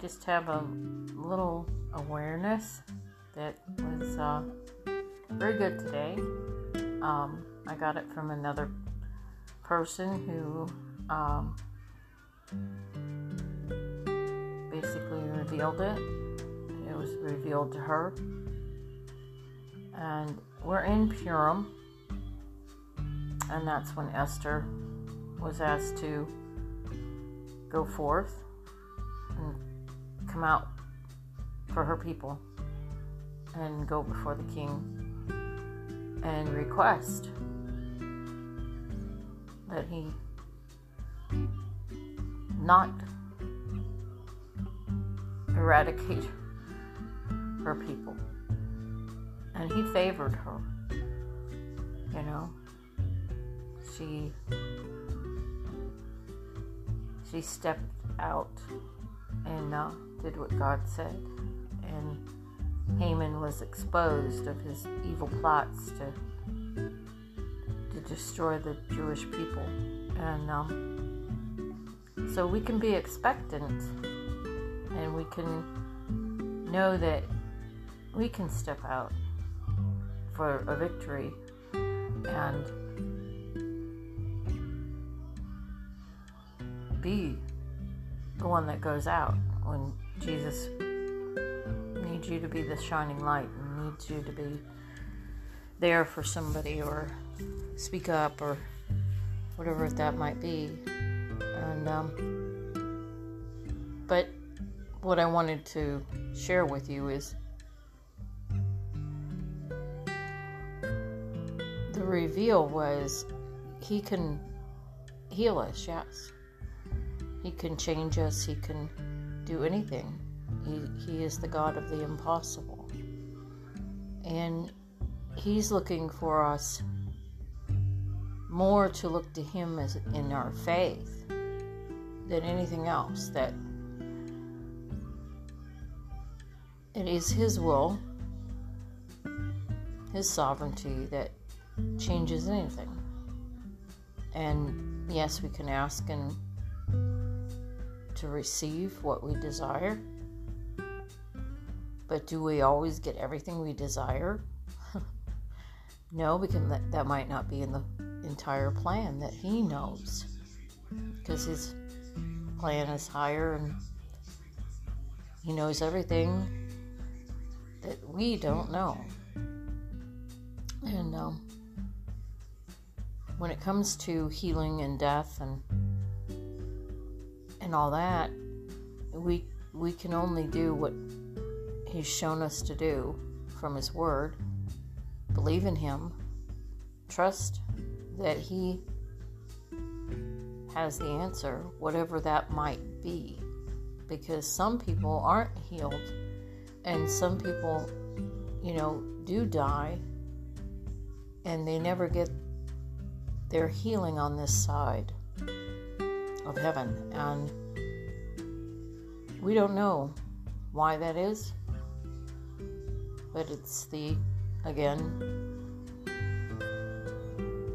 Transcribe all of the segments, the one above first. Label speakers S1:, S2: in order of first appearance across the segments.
S1: just have a little awareness that was uh, very good today. Um, I got it from another person who um, basically revealed it. It was revealed to her. And we're in Purim, and that's when Esther was asked to go forth and come out for her people and go before the king and request that he not eradicate her people. And he favored her. You know, she she stepped out and uh, did what God said. And Haman was exposed of his evil plots to to destroy the Jewish people. And um, so we can be expectant and we can know that we can step out for a victory and be the one that goes out when Jesus needs you to be the shining light and needs you to be there for somebody or speak up or whatever that might be. And um, but what I wanted to share with you is the reveal was he can heal us, yes. He can change us, he can do anything. He, he is the God of the impossible. And he's looking for us more to look to him as in our faith than anything else that it is his will his sovereignty that changes anything and yes we can ask and to receive what we desire. But do we always get everything we desire? No because that, that might not be in the entire plan that he knows because his plan is higher and he knows everything that we don't know. And um, when it comes to healing and death and and all that we we can only do what he's shown us to do from his word. Believe in him. Trust that He has the answer, whatever that might be. Because some people aren't healed, and some people, you know, do die, and they never get their healing on this side of heaven. And we don't know why that is, but it's the, again,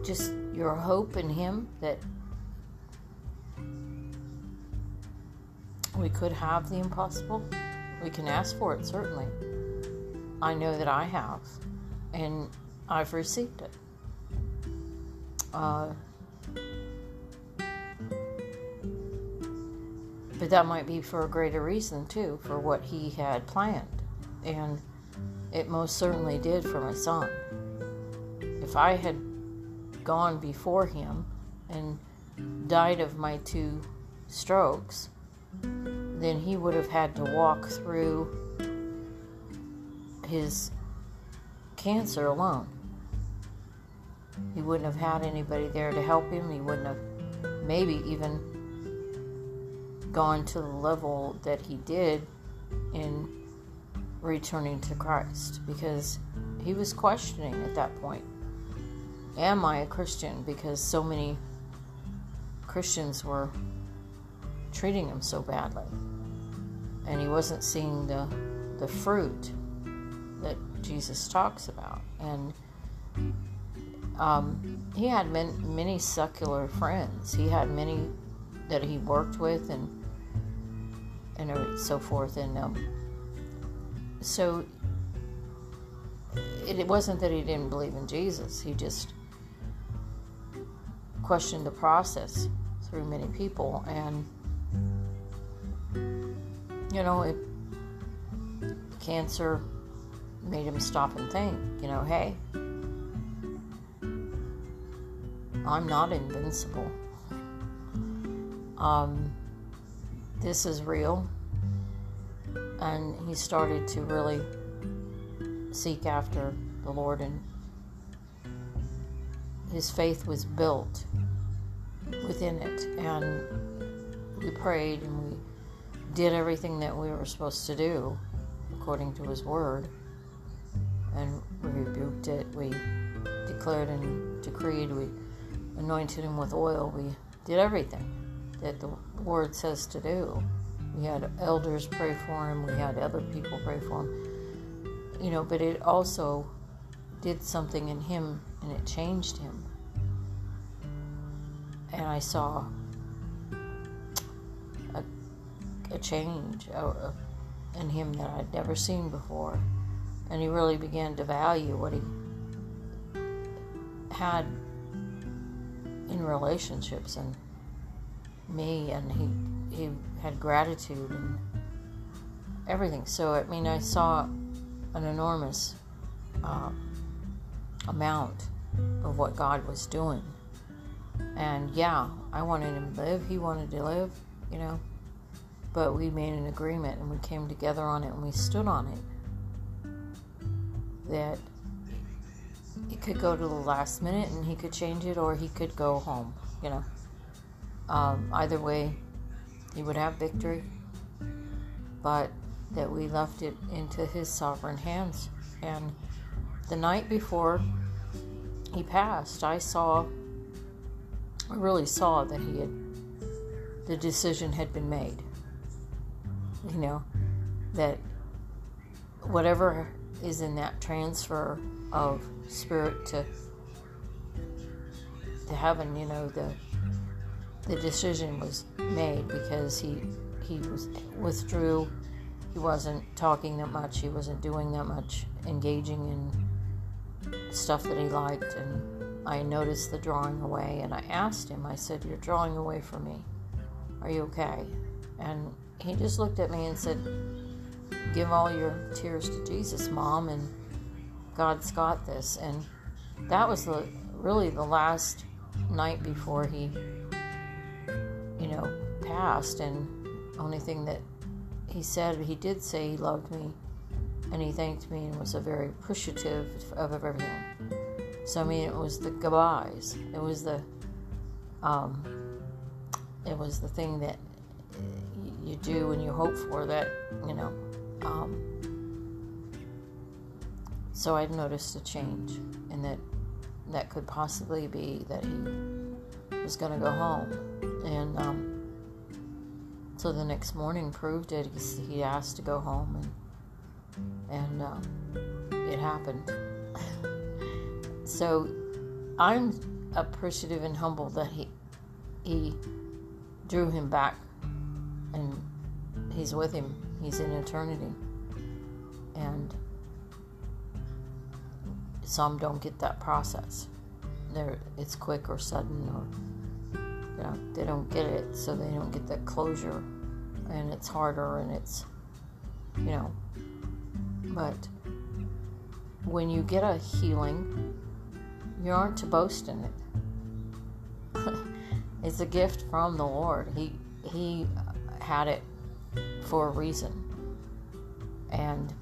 S1: just your hope in Him that we could have the impossible. We can ask for it, certainly. I know that I have, and I've received it. Uh, but that might be for a greater reason, too, for what He had planned. And it most certainly did for my son. If I had gone before him and died of my two strokes, then he would have had to walk through his cancer alone. He wouldn't have had anybody there to help him. He wouldn't have maybe even gone to the level that he did in returning to Christ because he was questioning at that point am I a Christian? Because so many Christians were treating him so badly. And he wasn't seeing the, the fruit that Jesus talks about. And um, he had many, many secular friends. He had many that he worked with, and and so forth. And um, so it, it wasn't that he didn't believe in Jesus, he just questioned the process through many people. And, you know, it, cancer made him stop and think, you know, hey, I'm not invincible. Um, this is real. And he started to really seek after the Lord, and his faith was built within it. And we prayed and we did everything that we were supposed to do according to his word. And we rebuked it, we declared and decreed, we anointed him with oil, we did everything that the word says to do. We had elders pray for him, we had other people pray for him. You know, but it also did something in him and it changed him. And I saw a, a change in him that I'd never seen before. And he really began to value what he had in relationships and me and he he had gratitude and everything. So i mean i saw an enormous uh, amount of what god was doing. And yeah i wanted him to live. He wanted to live you know. But we made an agreement and we came together on it and we stood on it that he could go to the last minute and he could change it or he could go home you know um, either way he would have victory but that we left it into his sovereign hands. And the night before he passed i saw i really saw that he had the decision had been made. You know that whatever is in that transfer of spirit to to heaven you know the the decision was made because he he was withdrew. He wasn't talking that much. He wasn't doing that much engaging in stuff that he liked. And i noticed the drawing away and i asked him i said you're drawing away from me. Are you okay? And he just looked at me and said give all your tears to jesus mom and God's got this. And that was the really the last night before he, know, passed. And only thing that he said, he did say he loved me and he thanked me and was a very appreciative of everything. So I mean, it was the goodbyes. It was the, um, it was the thing that you do and you hope for that you know. Um, so I've noticed a change, and that that could possibly be that he was going to go home. And um, so the next morning proved it. He, he asked to go home, and and um, it happened. so I'm appreciative and humble that he he drew him back, and he's with him. He's in eternity, and some don't get that process. They're, it's quick or sudden, or you know, they don't get it, so they don't get that closure, and it's harder, and it's, you know, but when you get a healing, you aren't to boast in it. it's a gift from the Lord. He He had it for a reason, and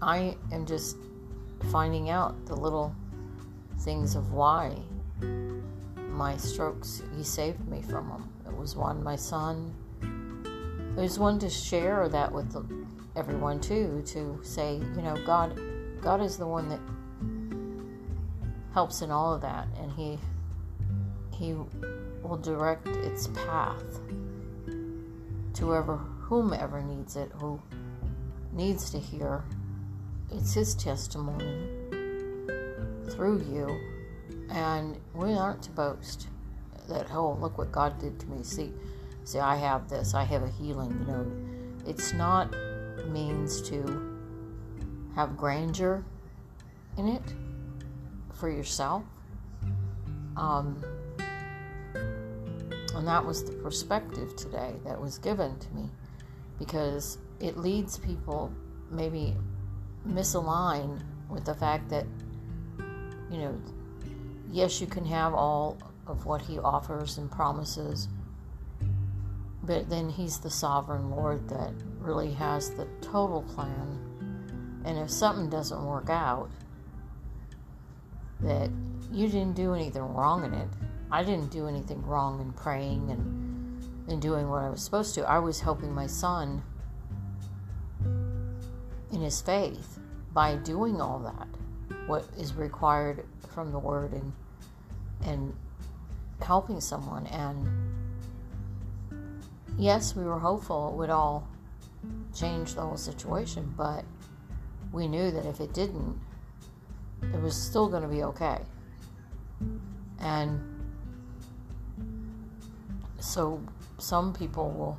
S1: I am just finding out the little things of why my strokes, he saved me from them. It was one, my son. It was one to share that with everyone too, to say, you know, God, God is the one that helps in all of that, and He, He will direct its path to whoever, whomever needs it, who needs to hear it's his testimony through you. And we aren't to boast that, oh, look what God did to me. See, see, I have this, I have a healing. You know, it's not means to have grandeur in it for yourself. Um, and that was the perspective today that was given to me because it leads people maybe misalign with the fact that, you know, yes, you can have all of what he offers and promises, but then he's the sovereign Lord that really has the total plan. And if something doesn't work out, that you didn't do anything wrong in it. I didn't do anything wrong in praying and, and doing what I was supposed to. I was helping my son in his faith by doing all that, what is required from the word and and helping someone and yes, we were hopeful it would all change the whole situation, but we knew that if it didn't, it was still going to be okay. And so some people will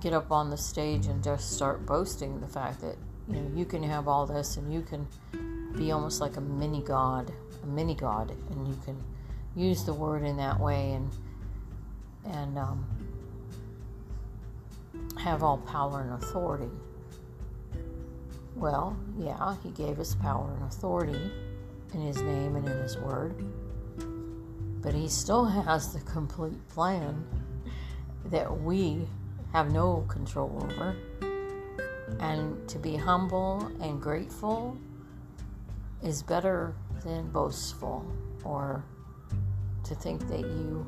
S1: get up on the stage and just start boasting the fact that you know you can have all this and you can be almost like a mini god, a mini god, and you can use the word in that way and and um, have all power and authority. Well, yeah, he gave us power and authority in his name and in his word. But he still has the complete plan that we have no control over. And to be humble and grateful is better than boastful or to think that you,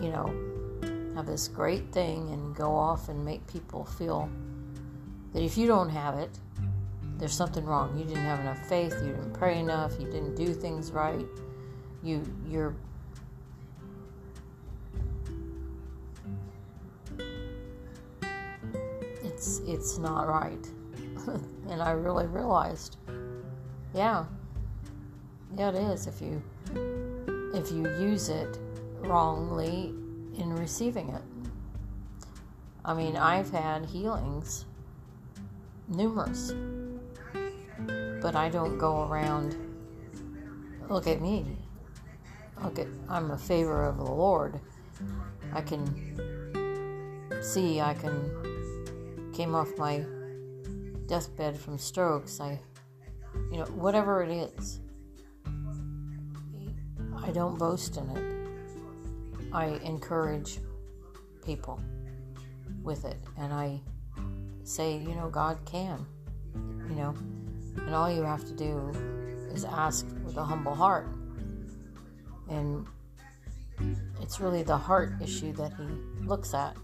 S1: you know, have this great thing and go off and make people feel that if you don't have it, there's something wrong. You didn't have enough faith, you didn't pray enough, you didn't do things right. You you're it's it's not right. and I really realized yeah. Yeah, it is if you if you use it wrongly in receiving it. I mean, I've had healings numerous. But I don't go around, look at me. Look at, I'm a favor of the Lord. I can see, I can, came off my deathbed from strokes. I, you know, whatever it is. I don't boast in it. I encourage people with it. And I say, you know, God can, you know, and all you have to do is ask with a humble heart. And it's really the heart issue that He looks at.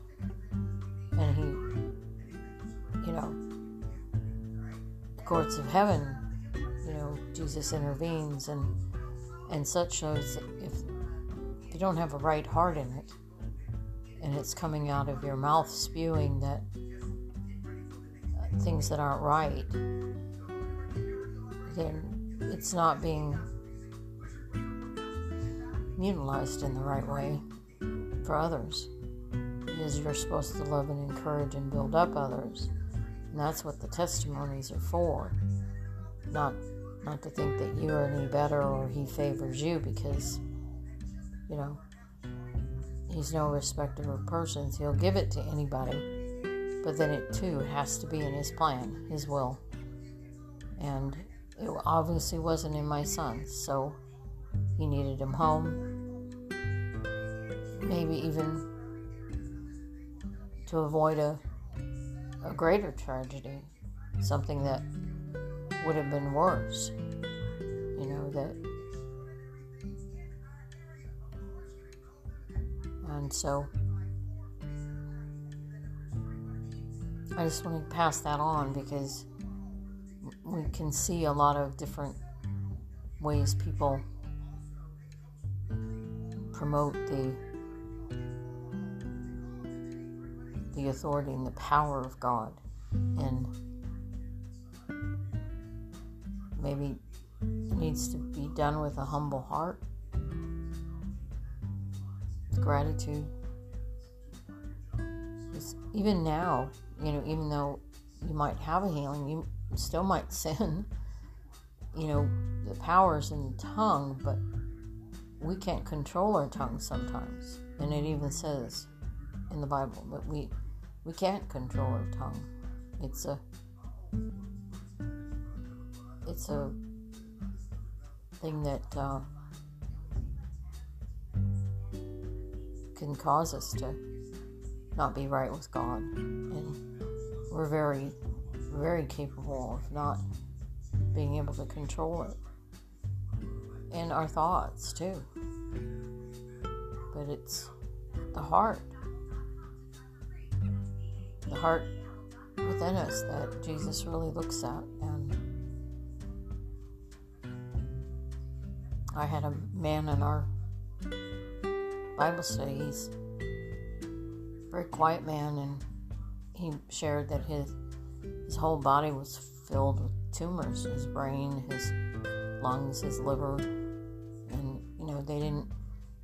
S1: And He, you know, the courts of heaven, Jesus intervenes and and such shows if if you don't have a right heart in it and it's coming out of your mouth spewing that uh, things that aren't right, then it's not being utilized in the right way for others. Because you're supposed to love and encourage and build up others. And that's what the testimonies are for. Not not to think that you are any better or he favors you because you know he's no respecter of persons. He'll give it to anybody but then it too has to be in His plan, His will. And it obviously wasn't in my son's, so he needed him home. Maybe even to avoid a, a greater tragedy, something that would have been worse. You know, that. And so I just want to pass that on because we can see a lot of different ways people promote the the authority and the power of God maybe needs to be done with a humble heart gratitude even now, you know, even though you might have a healing, you still might sin. You know, the power's in the tongue, but we can't control our tongue sometimes. And it even says in the Bible that we we can't control our tongue. It's a it's a thing that uh, can cause us to not be right with God, and we're very, very capable of not being able to control it, and our thoughts too. But it's the heart, the heart within us that Jesus really looks at, and I had a man in our Bible study. He's a very quiet man, and he shared that his his whole body was filled with tumors. His brain, his lungs, his liver, and you know they didn't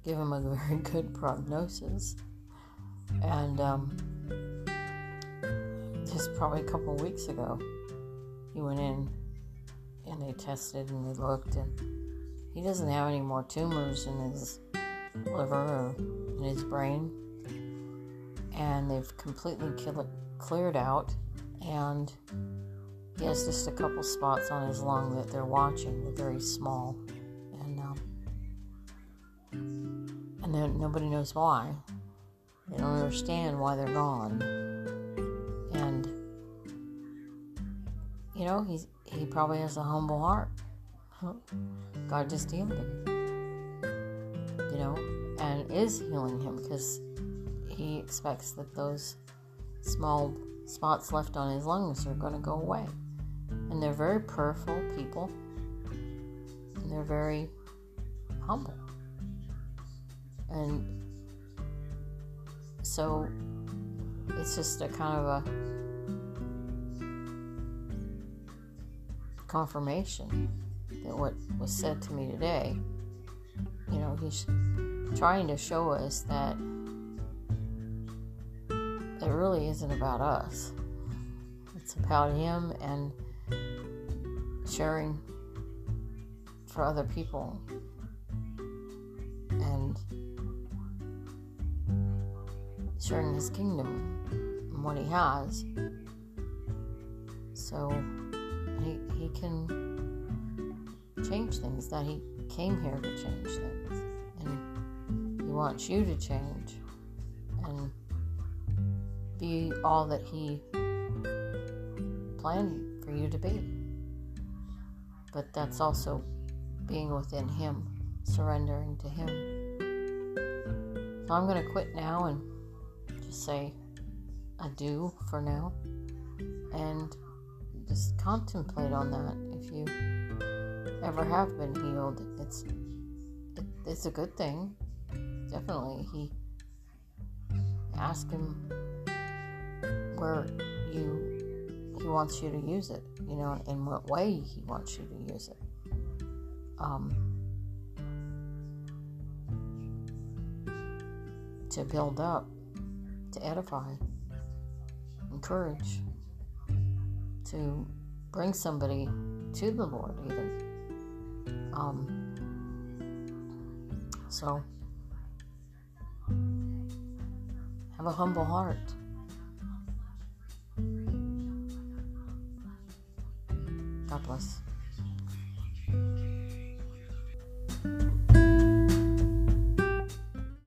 S1: give him a very good prognosis. And um, just probably a couple weeks ago, he went in and they tested and they looked and he doesn't have any more tumors in his liver or in his brain. And they've completely cleared out. And he has just a couple spots on his lung that they're watching. They're very small. And, um, and then nobody knows why. They don't understand why they're gone. And, you know, he's, he probably has a humble heart. God just healed him. You know, and is healing him because he expects that those small spots left on his lungs are going to go away. And they're very prayerful people, and they're very humble. And so it's just a kind of a confirmation that what was said to me today, you know, he's trying to show us that it really isn't about us. It's about him and sharing for other people and sharing his kingdom and what he has. So he, he can change things, that He came here to change things. And He wants you to change and be all that He planned for you to be. But that's also being within Him, surrendering to Him. So I'm going to quit now and just say adieu for now and just contemplate on that if you ever have been healed, it's it, it's a good thing. Definitely, he ask him where you he wants you to use it. You know, in what way he wants you to use it. Um, to build up, to edify, encourage, to bring somebody to the Lord, even. Um, so, have a humble heart. God bless.